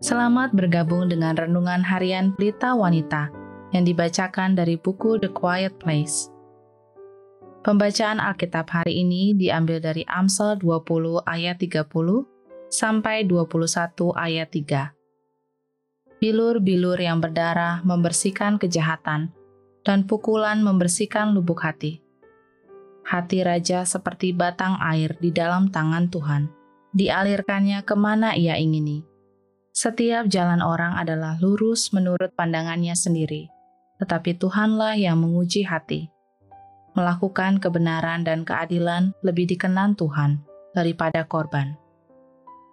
Selamat bergabung dengan renungan harian Pelita Wanita yang dibacakan dari buku The Quiet Place. Pembacaan Alkitab hari ini diambil dari Amsal 20 ayat 30 sampai 21 ayat 3. Bilur-bilur yang berdarah membersihkan kejahatan, dan pukulan membersihkan lubuk hati. Hati raja seperti batang air di dalam tangan Tuhan, dialirkannya ke mana ia ingini setiap jalan orang adalah lurus menurut pandangannya sendiri, tetapi Tuhanlah yang menguji hati. Melakukan kebenaran dan keadilan lebih dikenan Tuhan daripada korban.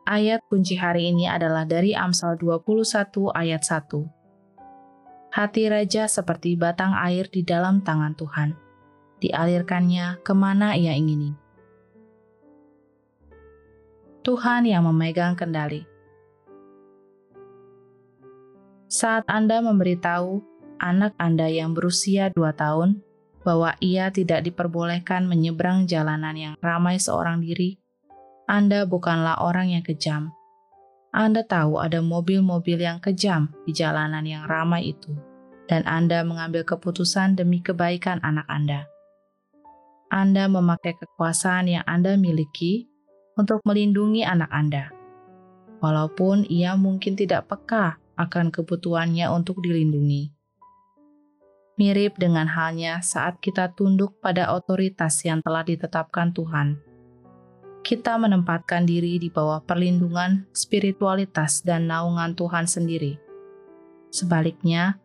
Ayat kunci hari ini adalah dari Amsal 21 ayat 1. Hati raja seperti batang air di dalam tangan Tuhan. Dialirkannya ke mana ia ingini. Tuhan yang memegang kendali saat Anda memberitahu anak Anda yang berusia dua tahun bahwa ia tidak diperbolehkan menyeberang jalanan yang ramai seorang diri, Anda bukanlah orang yang kejam. Anda tahu ada mobil-mobil yang kejam di jalanan yang ramai itu, dan Anda mengambil keputusan demi kebaikan anak Anda. Anda memakai kekuasaan yang Anda miliki untuk melindungi anak Anda, walaupun ia mungkin tidak peka akan kebutuhannya untuk dilindungi. Mirip dengan halnya saat kita tunduk pada otoritas yang telah ditetapkan Tuhan. Kita menempatkan diri di bawah perlindungan, spiritualitas, dan naungan Tuhan sendiri. Sebaliknya,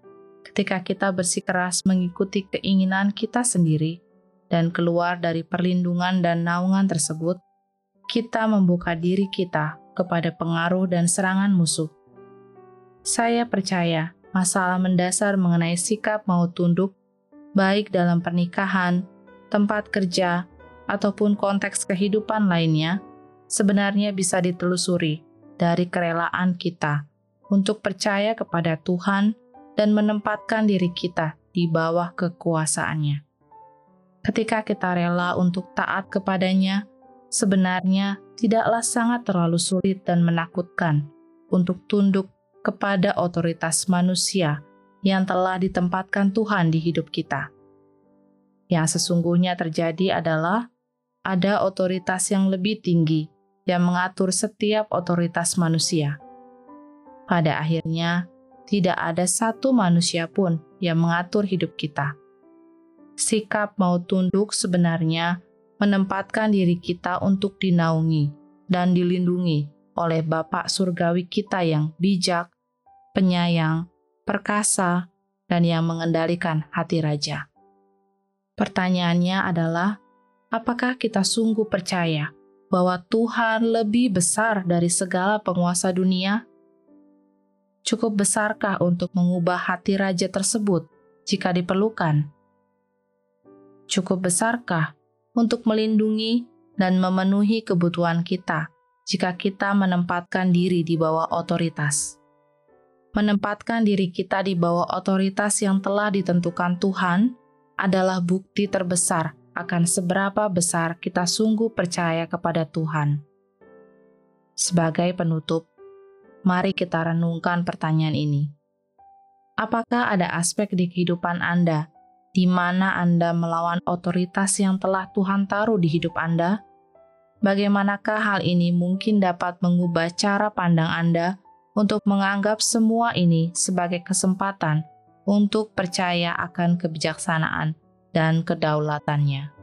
ketika kita bersikeras mengikuti keinginan kita sendiri dan keluar dari perlindungan dan naungan tersebut, kita membuka diri kita kepada pengaruh dan serangan musuh saya percaya masalah mendasar mengenai sikap mau tunduk, baik dalam pernikahan, tempat kerja, ataupun konteks kehidupan lainnya, sebenarnya bisa ditelusuri dari kerelaan kita untuk percaya kepada Tuhan dan menempatkan diri kita di bawah kekuasaannya. Ketika kita rela untuk taat kepadanya, sebenarnya tidaklah sangat terlalu sulit dan menakutkan untuk tunduk kepada otoritas manusia yang telah ditempatkan Tuhan di hidup kita. Yang sesungguhnya terjadi adalah ada otoritas yang lebih tinggi yang mengatur setiap otoritas manusia. Pada akhirnya, tidak ada satu manusia pun yang mengatur hidup kita. Sikap mau tunduk sebenarnya menempatkan diri kita untuk dinaungi dan dilindungi oleh Bapak Surgawi kita yang bijak, penyayang, perkasa, dan yang mengendalikan hati raja. Pertanyaannya adalah, apakah kita sungguh percaya bahwa Tuhan lebih besar dari segala penguasa dunia? Cukup besarkah untuk mengubah hati raja tersebut jika diperlukan? Cukup besarkah untuk melindungi dan memenuhi kebutuhan kita jika kita menempatkan diri di bawah otoritas? Menempatkan diri kita di bawah otoritas yang telah ditentukan Tuhan adalah bukti terbesar akan seberapa besar kita sungguh percaya kepada Tuhan. Sebagai penutup, mari kita renungkan pertanyaan ini. Apakah ada aspek di kehidupan Anda di mana Anda melawan otoritas yang telah Tuhan taruh di hidup Anda? Bagaimanakah hal ini mungkin dapat mengubah cara pandang Anda untuk menganggap semua ini sebagai kesempatan untuk percaya akan kebijaksanaan dan kedaulatannya.